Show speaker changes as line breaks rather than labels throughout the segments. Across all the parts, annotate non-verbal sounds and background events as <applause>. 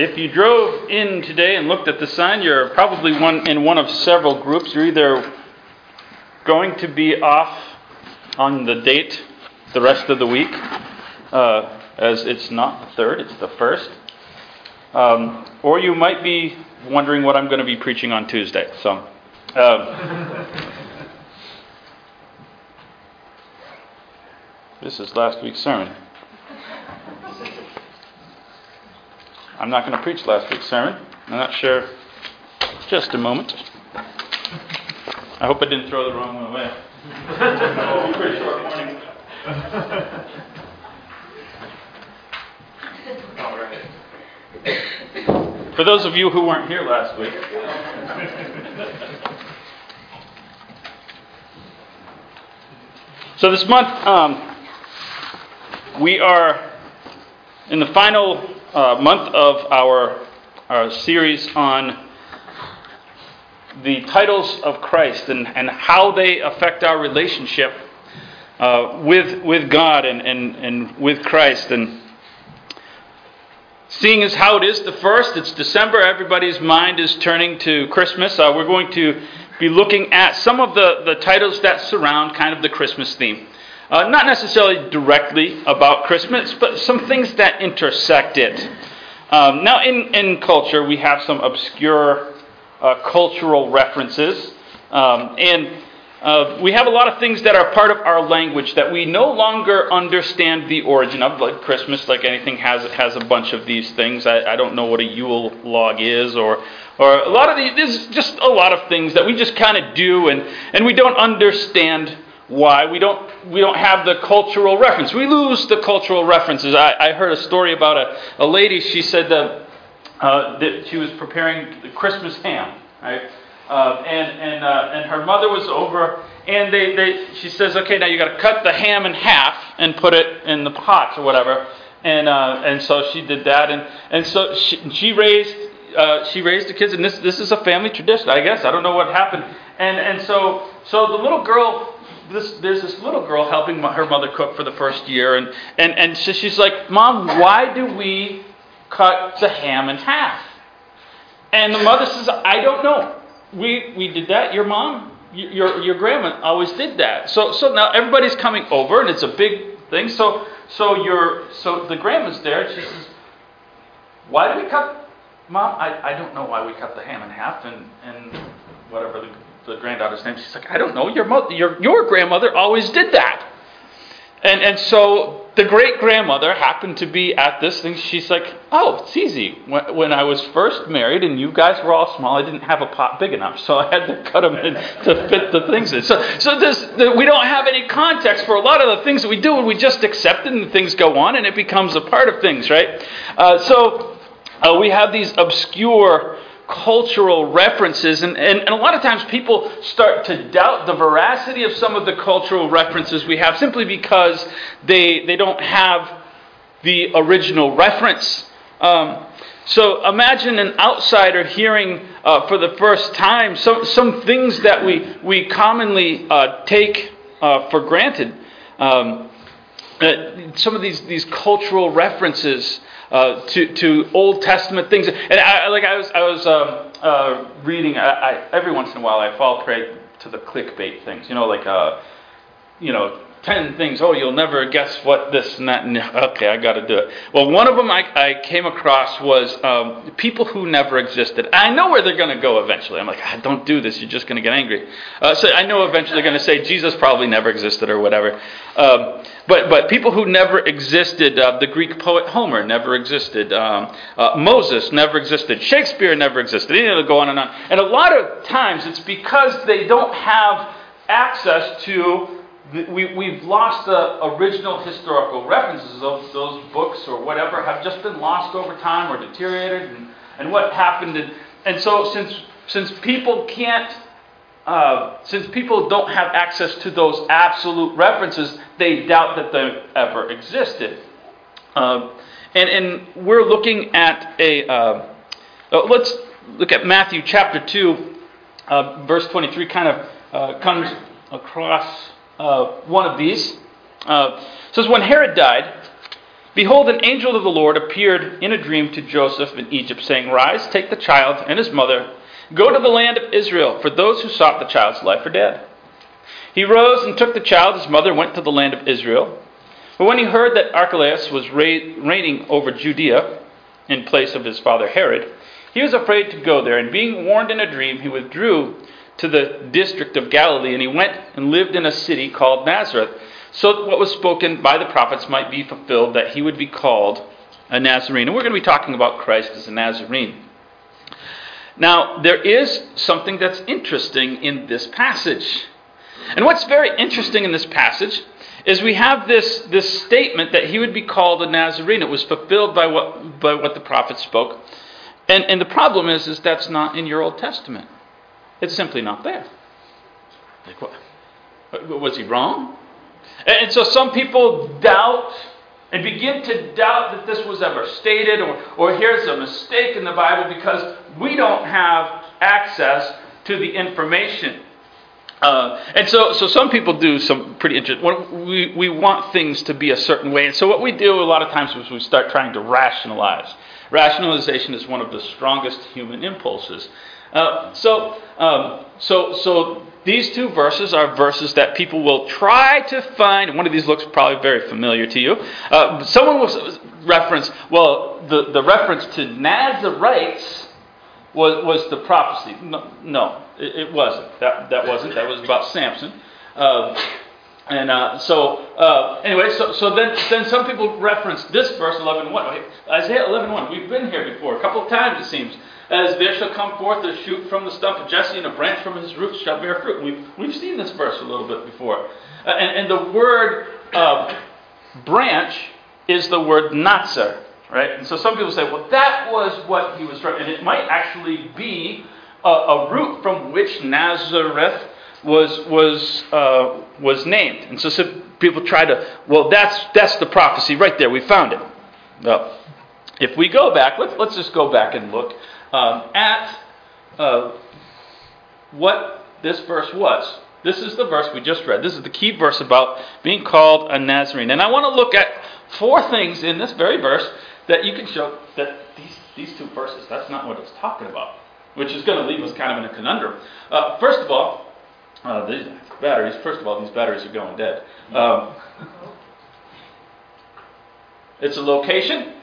If you drove in today and looked at the sign, you're probably one in one of several groups. You're either going to be off on the date the rest of the week, uh, as it's not the third, it's the first. Um, or you might be wondering what I'm going to be preaching on Tuesday. So, um, <laughs> this is last week's sermon. I'm not going to preach last week's sermon. I'm not sure. Just a moment. I hope I didn't throw the wrong one away. oh, <laughs> pretty short morning. All right. For those of you who weren't here last week, so this month um, we are in the final uh, month of our, our series on the titles of Christ and, and how they affect our relationship uh, with, with God and, and, and with Christ. And seeing as how it is the first, it's December, everybody's mind is turning to Christmas. Uh, we're going to be looking at some of the, the titles that surround kind of the Christmas theme. Uh, not necessarily directly about Christmas, but some things that intersect it. Um, now, in, in culture, we have some obscure uh, cultural references, um, and uh, we have a lot of things that are part of our language that we no longer understand the origin of. Like Christmas, like anything, has has a bunch of these things. I, I don't know what a Yule log is, or or a lot of these. There's just a lot of things that we just kind of do, and and we don't understand why we don't we don't have the cultural reference. We lose the cultural references. I, I heard a story about a, a lady. She said that, uh, that she was preparing the Christmas ham, right? Uh, and and uh, and her mother was over, and they, they she says, okay, now you got to cut the ham in half and put it in the pot or whatever. And uh, and so she did that, and and so she, she raised uh, she raised the kids, and this this is a family tradition, I guess. I don't know what happened, and and so so the little girl this, there's this little girl helping her mother cook for the first year, and, and, and so she's like, Mom, why do we cut the ham in half? And the mother says, I don't know. We, we did that. Your mom, your, your grandma always did that. So, so now everybody's coming over, and it's a big thing. So, so, your, so the grandma's there, and she says, Why do we cut? Mom, I, I don't know why we cut the ham in half, and, and whatever the the granddaughter's name. She's like, I don't know. Your mother, your your grandmother always did that. And and so the great grandmother happened to be at this thing. She's like, oh, it's easy. When, when I was first married and you guys were all small, I didn't have a pot big enough, so I had to cut them in to fit the things in. So so this we don't have any context for a lot of the things that we do, and we just accept it, and things go on, and it becomes a part of things, right? Uh, so uh, we have these obscure cultural references. And, and, and, a lot of times people start to doubt the veracity of some of the cultural references we have simply because they, they don't have the original reference. Um, so imagine an outsider hearing uh, for the first time some, some things that we, we commonly uh, take uh, for granted. Um, uh, some of these, these cultural references uh, to, to Old Testament things. And I, like I was, I was um, uh, reading, I, I, every once in a while I fall prey to the clickbait things, you know, like, uh, you know, 10 things. Oh, you'll never guess what this and that. And, okay, I got to do it. Well, one of them I, I came across was um, people who never existed. I know where they're going to go eventually. I'm like, ah, don't do this. You're just going to get angry. Uh, so I know eventually they're going to say Jesus probably never existed or whatever. Um, but, but people who never existed, uh, the Greek poet Homer never existed. Um, uh, Moses never existed. Shakespeare never existed. Know, go on and on. And a lot of times it's because they don't have access to we, we've lost the original historical references. of those books or whatever have just been lost over time or deteriorated. And, and what happened. And, and so, since, since people can't, uh, since people don't have access to those absolute references, they doubt that they ever existed. Uh, and, and we're looking at a. Uh, uh let's look at Matthew chapter 2, uh, verse 23, kind of uh, comes across uh, one of these. Uh, says, When Herod died, Behold, an angel of the Lord appeared in a dream to Joseph in Egypt, saying, Rise, take the child and his mother, go to the land of Israel, for those who sought the child's life are dead. He rose and took the child, his mother, went to the land of Israel. But when he heard that Archelaus was reigning over Judea in place of his father Herod, he was afraid to go there, and being warned in a dream, he withdrew to the district of Galilee, and he went and lived in a city called Nazareth so that what was spoken by the prophets might be fulfilled, that he would be called a Nazarene. And we're going to be talking about Christ as a Nazarene. Now, there is something that's interesting in this passage. And what's very interesting in this passage is we have this, this statement that he would be called a Nazarene. It was fulfilled by what, by what the prophets spoke. And, and the problem is, is that's not in your Old Testament. It's simply not there. Like what? Was he wrong? And so some people doubt and begin to doubt that this was ever stated, or, or here's a mistake in the Bible because we don't have access to the information. Uh, and so, so some people do some pretty interesting. We, we want things to be a certain way. And so, what we do a lot of times is we start trying to rationalize. Rationalization is one of the strongest human impulses. Uh, so, um, so, so these two verses are verses that people will try to find. One of these looks probably very familiar to you. Uh, someone will reference, well, the, the reference to Nazarites was, was the prophecy. No, no it, it, wasn't. That, that wasn't. That was about Samson. Uh, and uh, so, uh, anyway, so, so then, then some people reference this verse 11.1. Isaiah 11.1. We've been here before, a couple of times it seems as there shall come forth a shoot from the stump of Jesse, and a branch from his roots shall bear fruit. We've, we've seen this verse a little bit before. Uh, and, and, the word uh, branch is the word natzer, right? And so some people say, well, that was what he was trying, and it might actually be a, a root from which Nazareth was was uh, was named. And so some people try to, well, that's that's the prophecy right there. We found it. Well, if we go back, let's let's just go back and look um, at uh, what this verse was. This is the verse we just read. This is the key verse about being called a Nazarene. And I want to look at four things in this very verse that you can show that these, these two verses, that's not what it's talking about, which is going to leave us kind of in a conundrum. Uh, first of all, uh, these batteries, first of all, these batteries are going dead. Um, it's a location,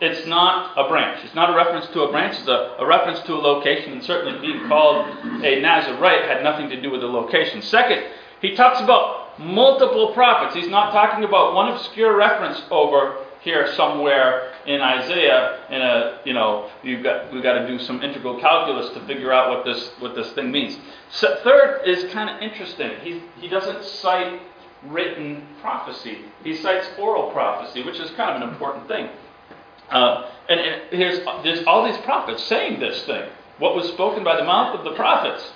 it's not a branch. It's not a reference to a branch, it's a, a, reference to a location, and certainly being called a Nazarite had nothing to do with the location. Second, he talks about multiple prophets. He's not talking about one obscure reference over here somewhere in Isaiah in a you know you've got we've got to do some integral calculus to figure out what this what this thing means. So third is kind of interesting. He he doesn't cite written prophecy. He cites oral prophecy, which is kind of an important thing. Uh, and, and here's there's all these prophets saying this thing. What was spoken by the mouth of the prophets.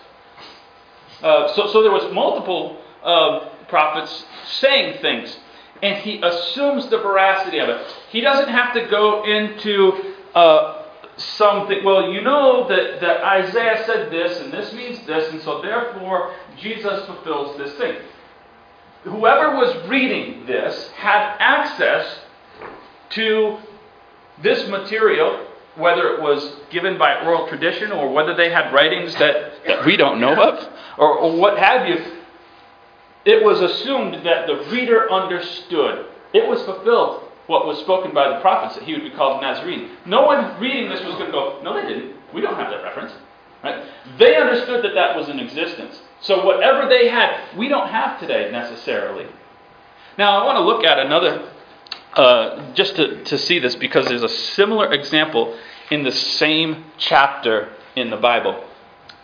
Uh, so, so there was multiple uh, prophets saying things, and he assumes the veracity of it. He doesn't have to go into uh, something. Well, you know that, that Isaiah said this, and this means this, and so therefore Jesus fulfills this thing. Whoever was reading this had access to this material, whether it was given by oral tradition or whether they had writings that, that we don't know of, or, or what have you, it was assumed that the reader understood. It was fulfilled what was spoken by the prophets that he would be called Nazarene. No one reading this was going to go, no, they didn't. We don't have that reference. Right? They understood that that was in existence. So whatever they had, we don't have today necessarily. Now I want to look at another uh, just to, to see this because there's a similar example in the same chapter in the Bible.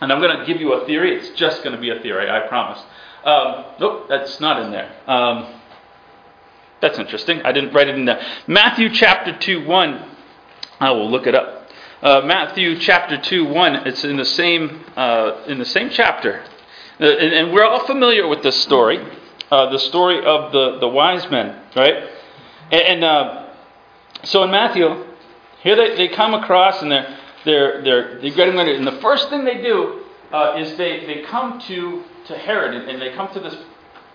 And I'm going to give you a theory. It's just going to be a theory, I promise. Um, nope, that's not in there. Um, that's interesting. I didn't write it in there. Matthew chapter 2 1. I will look it up. Uh, Matthew chapter 2 1. It's in the same, uh, in the same chapter. Uh, and, and, we're all familiar with this story. Uh, the story of the, the wise men, right? And, and uh, so in Matthew, here they, they come across and they're, they're, they're, they're getting ready. And the first thing they do uh, is they, they come to, to Herod and, they come to this,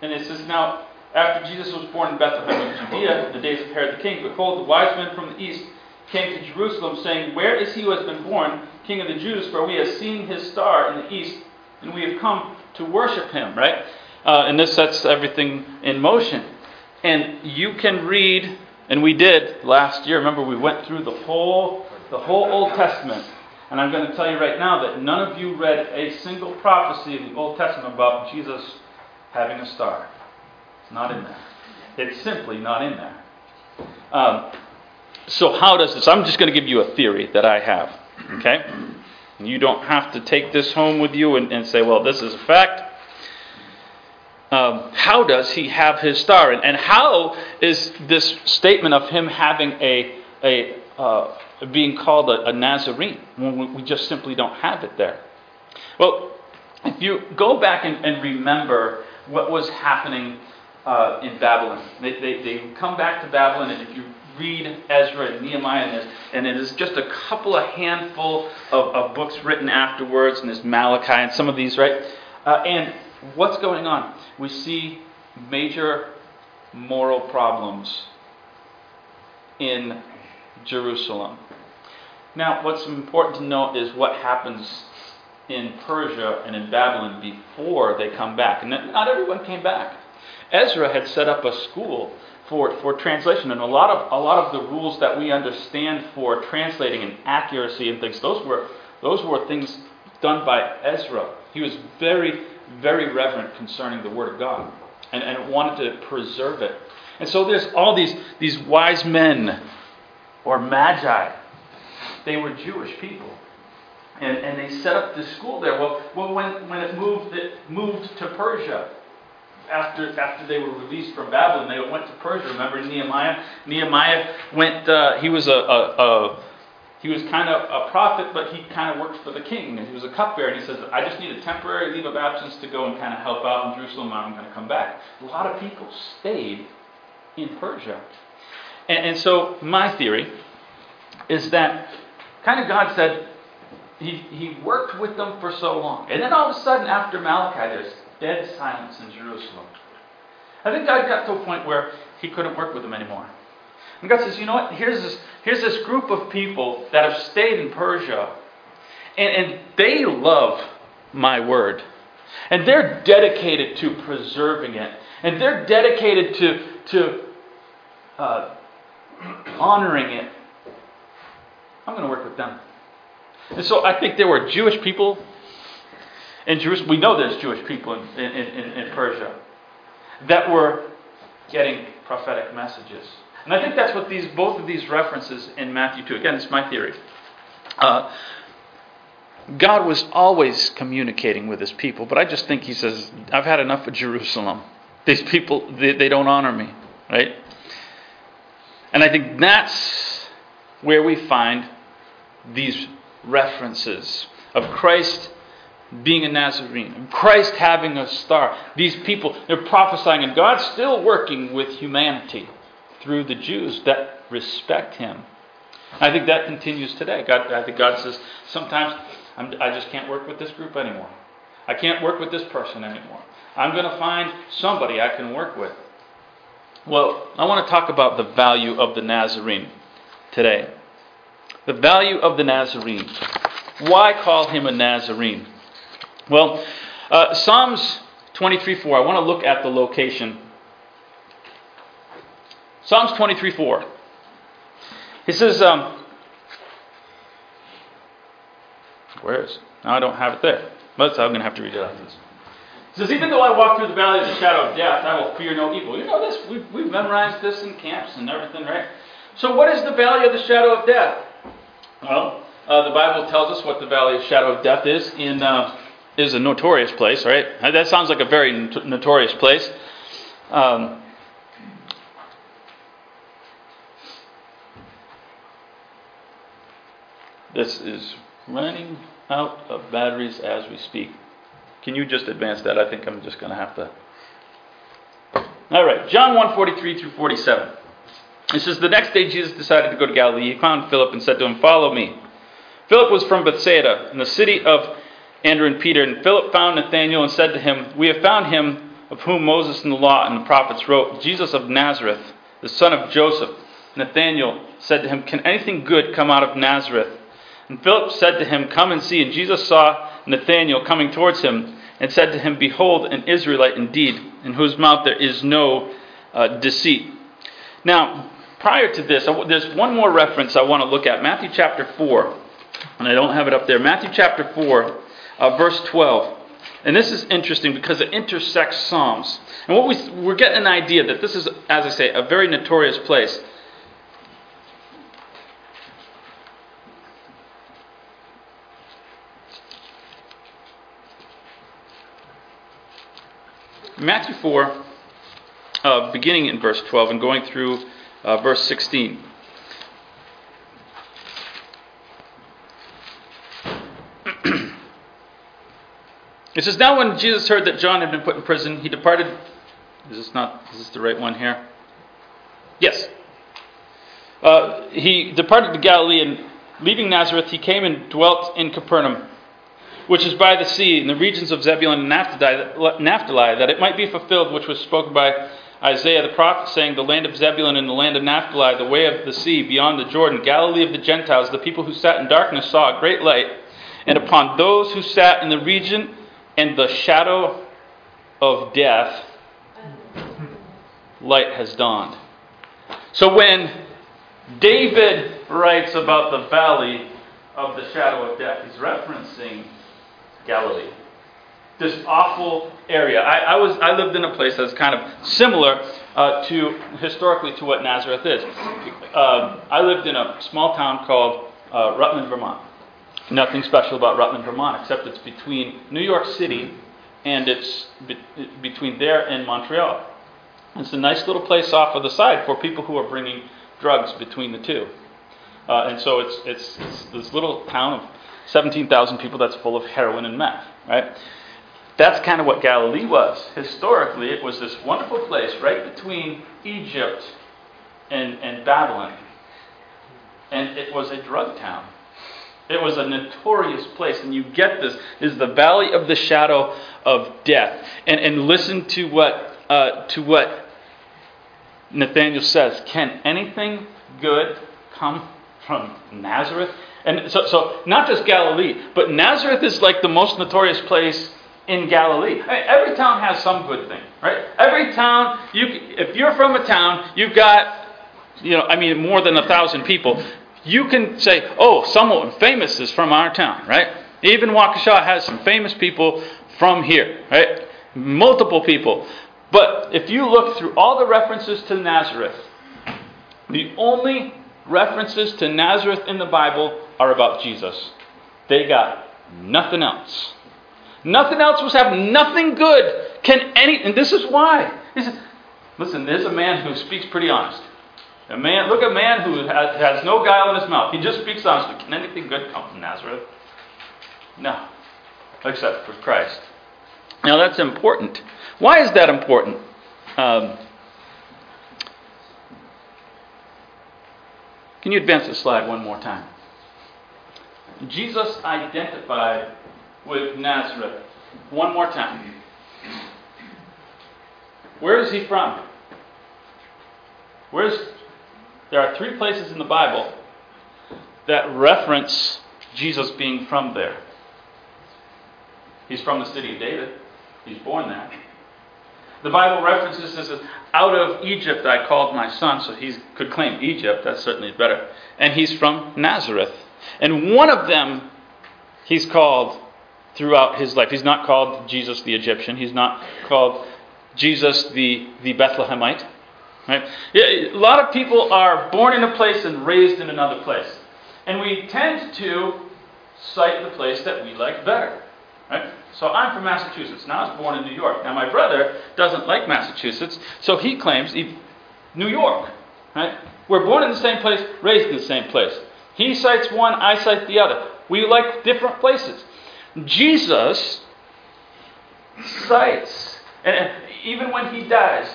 and it says, now, After Jesus was born in Bethlehem of Judea, in the days of Herod the king, behold, the wise men from the east came to Jerusalem, saying, Where is he who has been born, King of the Jews? For we have seen his star in the east, and we have come to worship him. Right? Uh, and this sets everything in motion. And you can read, and we did last year. Remember, we went through the whole the whole Old Testament. And I'm going to tell you right now that none of you read a single prophecy in the Old Testament about Jesus having a star. It's not in there. It's simply not in there. Um, so, how does this? I'm just going to give you a theory that I have. Okay? You don't have to take this home with you and, and say, well, this is a fact. Um, how does he have his star? And, and, how is this statement of him having a, a uh, being called a, a Nazarene when we, just simply don't have it there? Well, if you go back and, and remember what was happening uh, in Babylon, they, they, they come back to Babylon, and if you read Ezra and Nehemiah, and, there's, and it is just a couple of handful of, of, books written afterwards, and there's Malachi and some of these, right? Uh, and what's going on? We see major moral problems in Jerusalem. Now, what's important to note is what happens in Persia and in Babylon before they come back. And not everyone came back. Ezra had set up a school for, for translation, and a lot of a lot of the rules that we understand for translating and accuracy and things, those were those were things done by Ezra. He was very, very reverent concerning the Word of God and, and wanted to preserve it. And so there's all these, these wise men or magi. They were Jewish people. And, and they set up this school there. Well, well when, when it moved it moved to Persia, after after they were released from Babylon, they went to Persia. Remember Nehemiah? Nehemiah went. Uh, he was a, a, a he was kind of a prophet, but he kind of worked for the king. And he was a cupbearer. And he says, I just need a temporary leave of absence to go and kind of help out in Jerusalem. I'm going to come back. A lot of people stayed in Persia. And, and so my theory is that kind of God said, he, he worked with them for so long. And then all of a sudden, after Malachi, there's dead silence in Jerusalem. I think God got to a point where he couldn't work with them anymore. And God says, you know what? Here's this, here's this group of people that have stayed in Persia, and, and they love my word. And they're dedicated to preserving it. And they're dedicated to, to uh, honoring it. I'm going to work with them. And so I think there were Jewish people in Jerusalem. We know there's Jewish people in, in, in, in Persia that were getting prophetic messages. And I think that's what these both of these references in Matthew 2. Again, it's my theory. Uh, God was always communicating with his people, but I just think he says, I've had enough of Jerusalem. These people, they, they don't honor me, right? And I think that's where we find these references of Christ being a Nazarene, Christ having a star. These people, they're prophesying, and God's still working with humanity through the Jews that respect Him. I think that continues today. God, I think God says, sometimes I'm, I just can't work with this group anymore. I can't work with this person anymore. I'm going to find somebody I can work with. Well, I want to talk about the value of the Nazarene today. The value of the Nazarene. Why call him a Nazarene? Well, uh, Psalms 23 4, I want to look at the location. Psalms 23 4. He says, um, Where is it? No, I don't have it there. But I'm going to have to read it. He says, Even though I walk through the valley of the shadow of death, I will fear no evil. You know this. We've, we've memorized this in camps and everything, right? So, what is the valley of the shadow of death? Well, uh, the Bible tells us what the valley of shadow of death is in. Uh, is a notorious place, right? That sounds like a very notorious place. Um, this is running out of batteries as we speak. Can you just advance that? I think I'm just going to have to. All right, John 1:43 through 47. It says, The next day Jesus decided to go to Galilee. He found Philip and said to him, Follow me. Philip was from Bethsaida, in the city of Andrew and Peter. And Philip found Nathanael and said to him, We have found him of whom Moses and the law and the prophets wrote, Jesus of Nazareth, the son of Joseph. Nathanael said to him, Can anything good come out of Nazareth? And Philip said to him, Come and see. And Jesus saw Nathanael coming towards him and said to him, Behold, an Israelite indeed, in whose mouth there is no uh, deceit. Now, prior to this, there's one more reference I want to look at Matthew chapter 4. And I don't have it up there. Matthew chapter 4, uh, verse 12. And this is interesting because it intersects Psalms. And what we, we're getting an idea that this is, as I say, a very notorious place. Matthew 4, uh, beginning in verse 12 and going through uh, verse 16. <clears throat> it says, Now when Jesus heard that John had been put in prison, he departed. Is this not, is this the right one here? Yes. Uh, he departed to Galilee and leaving Nazareth, he came and dwelt in Capernaum which is by the sea, in the regions of Zebulun and Naphtali, that it might be fulfilled which was spoken by Isaiah the prophet, saying, The land of Zebulun and the land of Naphtali, the way of the sea, beyond the Jordan, Galilee of the Gentiles, the people who sat in darkness saw a great light, and upon those who sat in the region and the shadow of death, light has dawned. So when David writes about the valley of the shadow of death, he's referencing Galilee. This awful area. I, I was I lived in a place that's kind of similar uh, to historically to what Nazareth is. Uh, I lived in a small town called uh, Rutland, Vermont. Nothing special about Rutland, Vermont, except it's between New York City and it's be- between there and Montreal. It's a nice little place off of the side for people who are bringing drugs between the two. Uh, and so it's, it's, it's, this little town of 17,000 people that's full of heroin and meth, right? That's kind of what Galilee was. Historically, it was this wonderful place right between Egypt and, and Babylon. And it was a drug town. It was a notorious place. And you get this is the valley of the shadow of death. And, and listen to what, uh, to what Nathanael says. Can anything good come from Nazareth? And so, so not just Galilee, but Nazareth is like the most notorious place in Galilee. I mean, every town has some good thing, right? Every town, you, if you're from a town, you've got, you know, I mean, more than a thousand people. You can say, oh, someone famous is from our town, right? Even Waukesha has some famous people from here, right? Multiple people. But if you look through all the references to Nazareth, the only references to Nazareth in the Bible are about Jesus. They got nothing else. Nothing else was happening. Nothing good can any. And this is why. Says, listen, there's a man who speaks pretty honest. A man, look at a man who has, has no guile in his mouth. He just speaks honestly. Can anything good come from Nazareth? No, except for Christ. Now that's important. Why is that important? Um, can you advance the slide one more time? Jesus identified with Nazareth. One more time. Where is he from? Where's there are three places in the Bible that reference Jesus being from there. He's from the city of David. He's born there. The Bible references this as out of Egypt I called my son, so he could claim Egypt. That's certainly better. And he's from Nazareth. And one of them he's called throughout his life. He's not called Jesus the Egyptian. He's not called Jesus the, the Bethlehemite. Right? A lot of people are born in a place and raised in another place. And we tend to cite the place that we like better. Right? So I'm from Massachusetts. Now I was born in New York. Now my brother doesn't like Massachusetts, so he claims he, New York. Right? We're born in the same place, raised in the same place. He cites one, I cite the other. We like different places. Jesus cites, and even when he dies,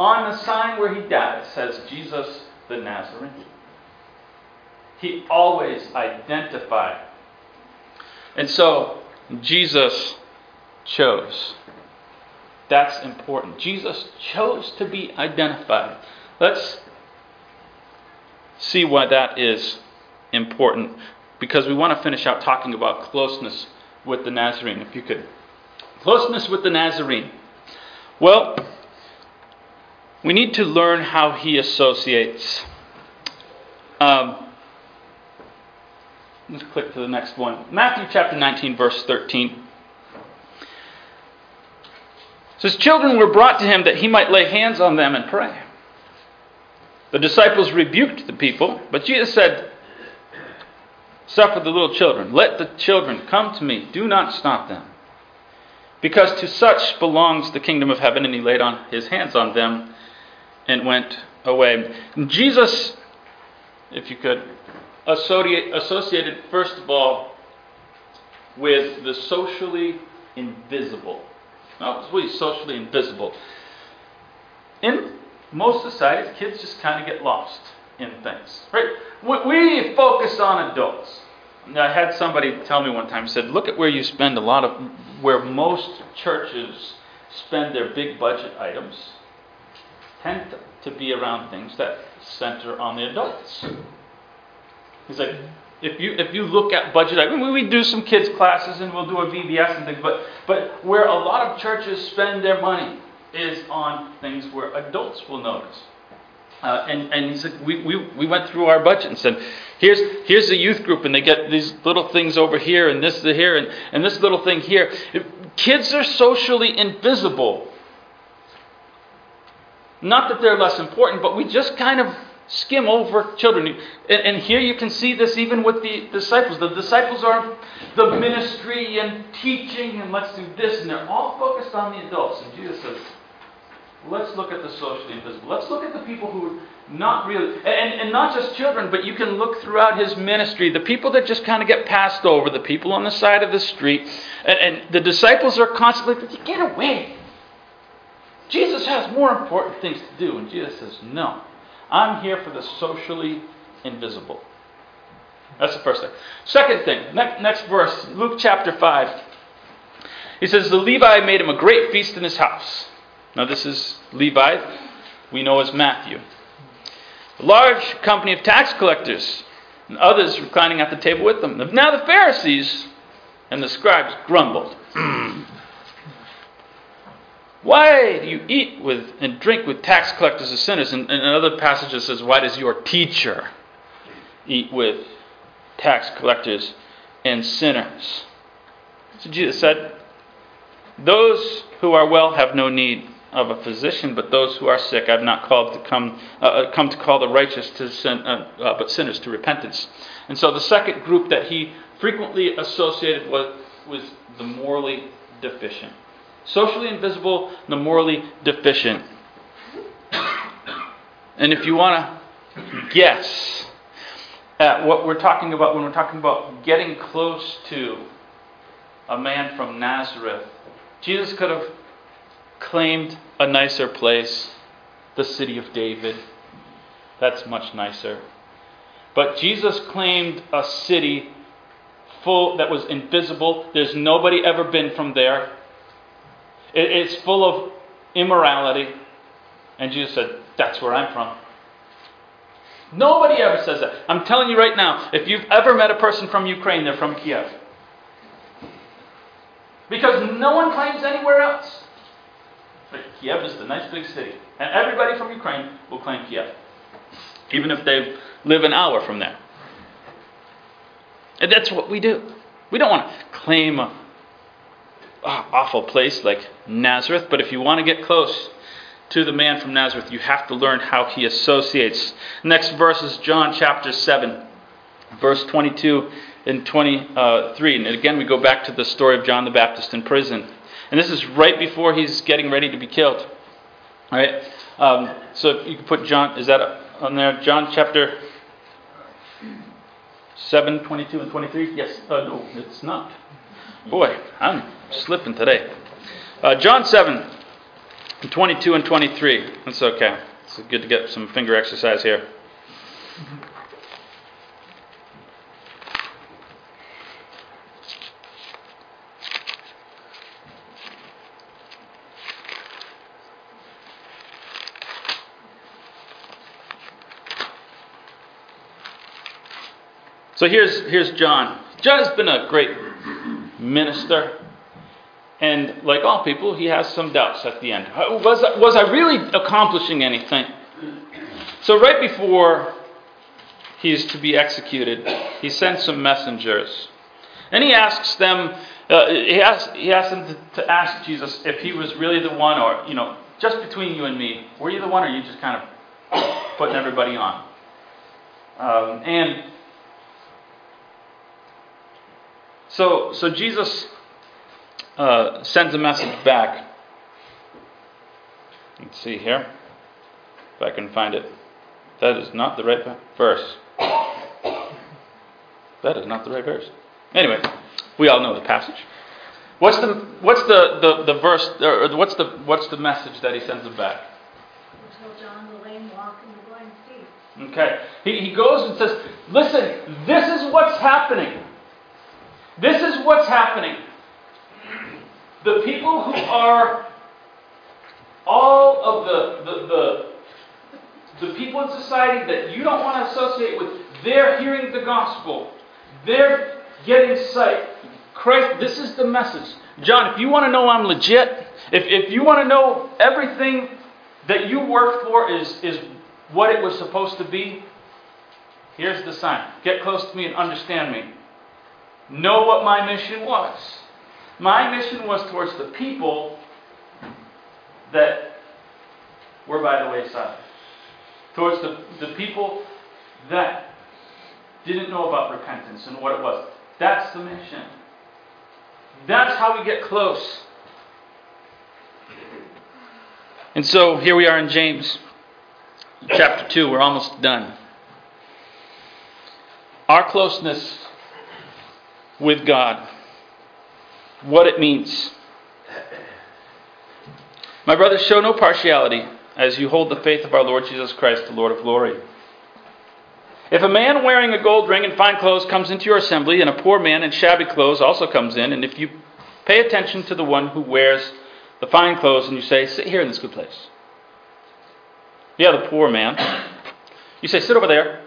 on the sign where he dies says Jesus the Nazarene. He always identified. And so Jesus chose. That's important. Jesus chose to be identified. Let's see why that is important because we want to finish out talking about closeness with the Nazarene, if you could. Closeness with the Nazarene. Well, we need to learn how he associates. Um, let's click to the next one. Matthew chapter 19, verse 13. It says, Children were brought to him that he might lay hands on them and pray. The disciples rebuked the people, but Jesus said, Suffer the little children. Let the children come to me. Do not stop them. Because to such belongs the kingdom of heaven. And he laid on his hands on them and went away. And Jesus, if you could, associated first of all with the socially invisible. No, it's really socially invisible. In most societies, kids just kind of get lost in things. Right? We focus on adults. I had somebody tell me one time, said, look at where you spend a lot of, where most churches spend their big budget items, tend to be around things that center on the adults. He's like, if you if you look at budget, I mean, we do some kids classes and we'll do a VBS and things, but but where a lot of churches spend their money is on things where adults will notice. Uh, and and he said, we, we, we went through our budget and said, here's here's the youth group, and they get these little things over here, and this here, and, and this little thing here. Kids are socially invisible. Not that they're less important, but we just kind of skim over children. And, and, here you can see this even with the disciples. The disciples are the ministry and teaching, and let's do this, and they're all focused on the adults. And Jesus says, let's look at the socially invisible. Let's look at the people who are not really, and, and not just children, but you can look throughout his ministry, the people that just kind of get passed over, the people on the side of the street. And, and the disciples are constantly, get away. Jesus has more important things to do. And Jesus says, no. I'm here for the socially invisible. That's the first thing. Second thing, next, verse, Luke chapter 5. He says, The Levi made him a great feast in his house. Now, this is Levi, we know as Matthew. A large company of tax collectors and others reclining at the table with them. Now, the Pharisees and the scribes grumbled. <clears throat> Why do you eat with and drink with tax collectors and sinners? And, and another passage that says, Why does your teacher eat with tax collectors and sinners? So Jesus said, Those who are well have no need of a physician, but those who are sick I've not called to come uh, uh come to call the righteous to sin, uh, uh, but sinners to repentance. And so the second group that he frequently associated with was the morally deficient socially invisible, the morally deficient. And if you want to guess at what we're talking about when we're talking about getting close to a man from Nazareth, Jesus could have claimed a nicer place, the city of David. That's much nicer. But Jesus claimed a city full that was invisible. There's nobody ever been from there. It's full of immorality. And Jesus said, That's where I'm from. Nobody ever says that. I'm telling you right now, if you've ever met a person from Ukraine, they're from Kiev. Because no one claims anywhere else. But Kiev is the nice big city. And everybody from Ukraine will claim Kiev. Even if they live an hour from there. And that's what we do. We don't want to claim awful place like Nazareth, but if you want to get close to the man from Nazareth, you have to learn how he associates. Next verse is John chapter 7, verse 22 and 23. And again, we go back to the story of John the Baptist in prison. And this is right before he's getting ready to be killed. All right? Um, so you can put John, is that on there? John chapter 7, 22 and 23? Yes. Uh, no, it's not. Boy, I'm slipping today. Uh, John 7, 22 and 23. That's okay. It's good to get some finger exercise here. So here's, here's John. John's been a great minister. And like all people, he has some doubts at the end. Was, was I really accomplishing anything? So, right before he's to be executed, he sends some messengers. And he asks them, uh, he, asks, he asks them to, to ask Jesus if he was really the one, or, you know, just between you and me, were you the one, or you just kind of putting everybody on? Um, and so, so Jesus uh, sends a message back. Let's see here if I can find it. That is not the right verse. That is not the right verse. Anyway, we all know the passage. What's the what's the, the, the verse or what's the what's the message that he sends them back?
Until John the lame walk and the blind see.
Okay. He, he goes and says, Listen, this is what's happening. This is what's happening. The people who are all of the, the, the, the people in society that you don't want to associate with, they're hearing the gospel. They're getting sight. Christ, this is the message. John, if you want to know I'm legit, if, if you want to know everything that you work for is, is what it was supposed to be, here's the sign. Get close to me and understand me. Know what my mission was. My mission was towards the people that were by the wayside, towards the, the people that didn't know about repentance and what it was. That's the mission. That's how we get close. And so here we are in James chapter 2. We're almost done. Our closeness with God, what it means. My brothers, show no partiality as you hold the faith of our Lord Jesus Christ, the Lord of glory. If a man wearing a gold ring and fine clothes comes into your assembly, and a poor man in shabby clothes also comes in, and if you pay attention to the one who wears the fine clothes and you say, Sit here in this good place. Yeah, the poor man. You say, Sit over there.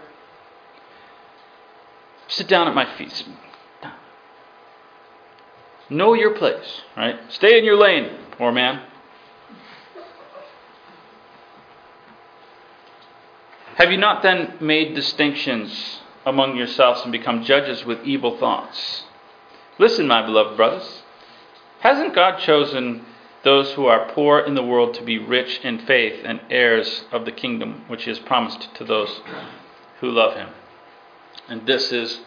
Sit down at my feet. Know your place, right? Stay in your lane, poor man. Have you not then made distinctions among yourselves and become judges with evil thoughts? Listen, my beloved brothers. Hasn't God chosen those who are poor in the world to be rich in faith and heirs of the kingdom which He has promised to those who love Him? And this is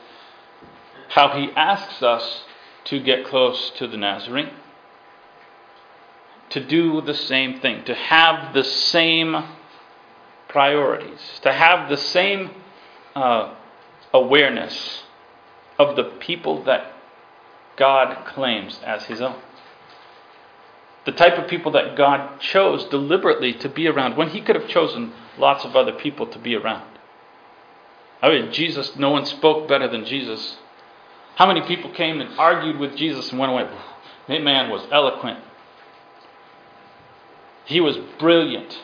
how He asks us to get close to the Nazarene, to do the same thing, to have the same priorities, to have the same uh, awareness of the people that God claims as His own. The type of people that God chose deliberately to be around when He could have chosen lots of other people to be around. I mean, Jesus, no one spoke better than Jesus. How many people came and argued with Jesus and went away? That man was eloquent. He was brilliant.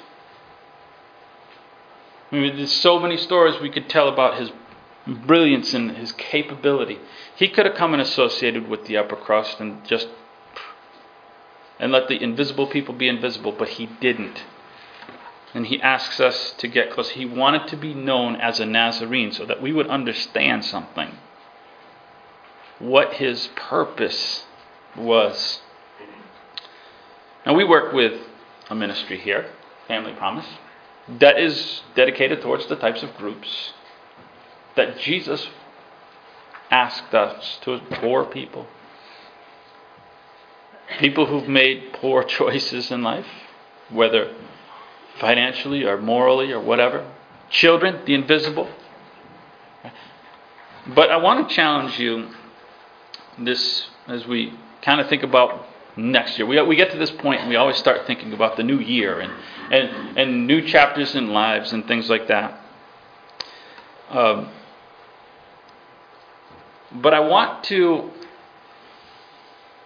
I mean, there's so many stories we could tell about his brilliance and his capability. He could have come and associated with the upper crust and just and let the invisible people be invisible, but he didn't. And he asks us to get close. He wanted to be known as a Nazarene so that we would understand something. What his purpose was. Now, we work with a ministry here, Family Promise that is dedicated towards the types of groups that Jesus asked us to poor people. People who've made poor <laughs> choices in life, whether financially or morally or whatever. Children, the invisible. But I want to challenge you this as we kind of think about next year. We, we get to this point and we always start thinking about the new year and, and, and new chapters in lives and things like that. Um, but I want to,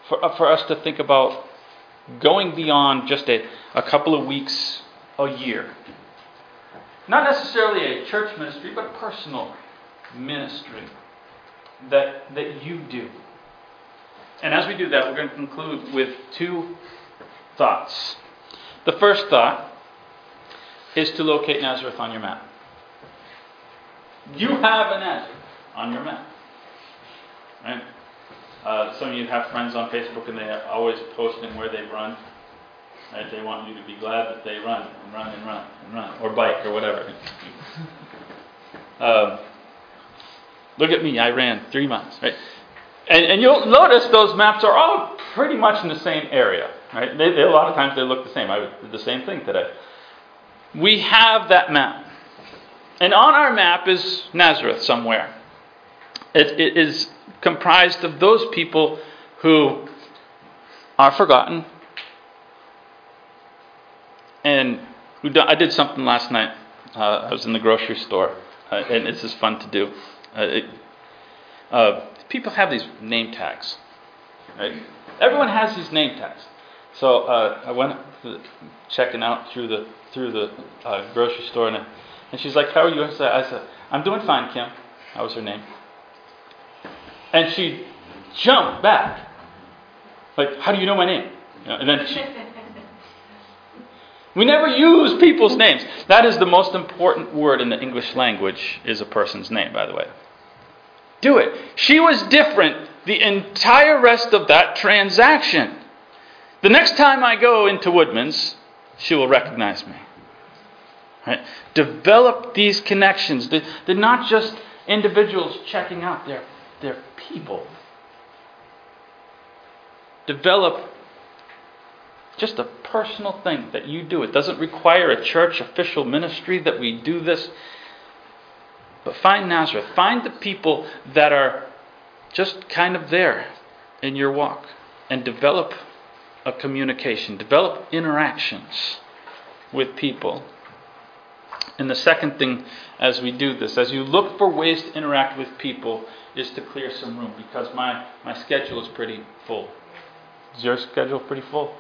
for, uh, for us to think about going beyond just a, a couple of weeks a year. Not necessarily a church ministry, but personal ministry. that, that you do. And as we do that, we're going to conclude with two thoughts. The first thought is to locate Nazareth on your map. You have a Nazareth on your map. Right? Uh, some of you have friends on Facebook and they're always posting where they run. Right? They want you to be glad that they run and run and run and run, or bike or whatever. <laughs> um, look at me, I ran three miles. Right? And, and you'll notice those maps are all pretty much in the same area. Right? They, they, a lot of times they look the same. I did the same thing today. We have that map. And on our map is Nazareth somewhere. It, it is comprised of those people who are forgotten. And I did something last night. Uh, I was in the grocery store, uh, and this is fun to do. Uh, it, uh, people have these name tags. Right? Everyone has these name tags. So uh, I went checking out through the through the uh, grocery store, and, and she's like, "How are you?" I said, "I said I'm doing fine, Kim." That was her name. And she jumped back, like, "How do you know my name?" And then she. We never use people's names. That is the most important word in the English language is a person's name, by the way. Do it. She was different the entire rest of that transaction. The next time I go into Woodman's, she will recognize me. Right? Develop these connections. They're not just individuals checking out, they're, they're people. Develop just a personal thing that you do. It doesn't require a church official ministry that we do this. But find Nazareth. Find the people that are just kind of there in your walk and develop a communication, develop interactions with people. And the second thing as we do this, as you look for ways to interact with people, is to clear some room because my, my schedule is pretty full. Is your schedule pretty full?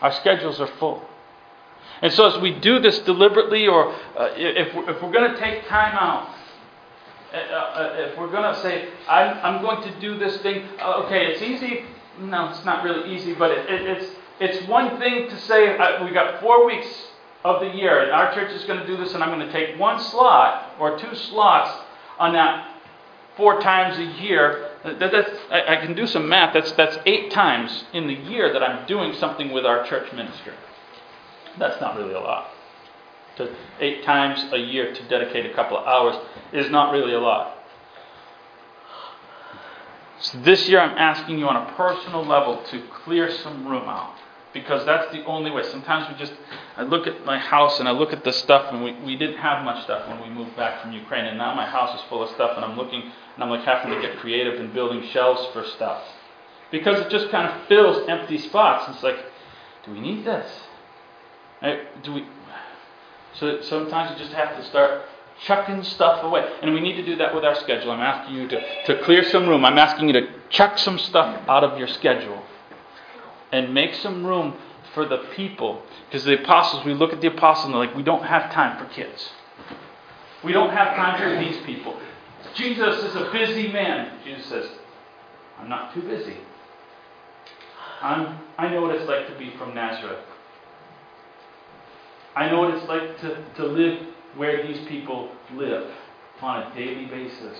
Our schedules are full. And so, as we do this deliberately, or uh, if, we're, if we're going to take time out, uh, uh, if we're going to say, I'm, I'm going to do this thing, uh, okay, it's easy. No, it's not really easy, but it, it, it's, it's one thing to say, uh, we got four weeks of the year, and our church is going to do this, and I'm going to take one slot or two slots on that four times a year. That, that's, I, I can do some math. That's, that's eight times in the year that I'm doing something with our church ministry. That's not really a lot. To eight times a year to dedicate a couple of hours is not really a lot. So this year I'm asking you on a personal level to clear some room out because that's the only way. Sometimes we just, I look at my house and I look at the stuff, and we, we didn't have much stuff when we moved back from Ukraine, and now my house is full of stuff, and I'm looking, and I'm like having to get creative and building shelves for stuff. Because it just kind of fills empty spots. It's like, do we need this? Do we? So sometimes you just have to start chucking stuff away. And we need to do that with our schedule. I'm asking you to, to clear some room. I'm asking you to chuck some stuff out of your schedule and make some room for the people. Because the apostles, we look at the apostles and they're like, we don't have time for kids. We don't have time for these people. Jesus is a busy man. Jesus says, I'm not too busy. I'm, I know what it's like to be from Nazareth. I know what it's like to, to live where these people live on a daily basis.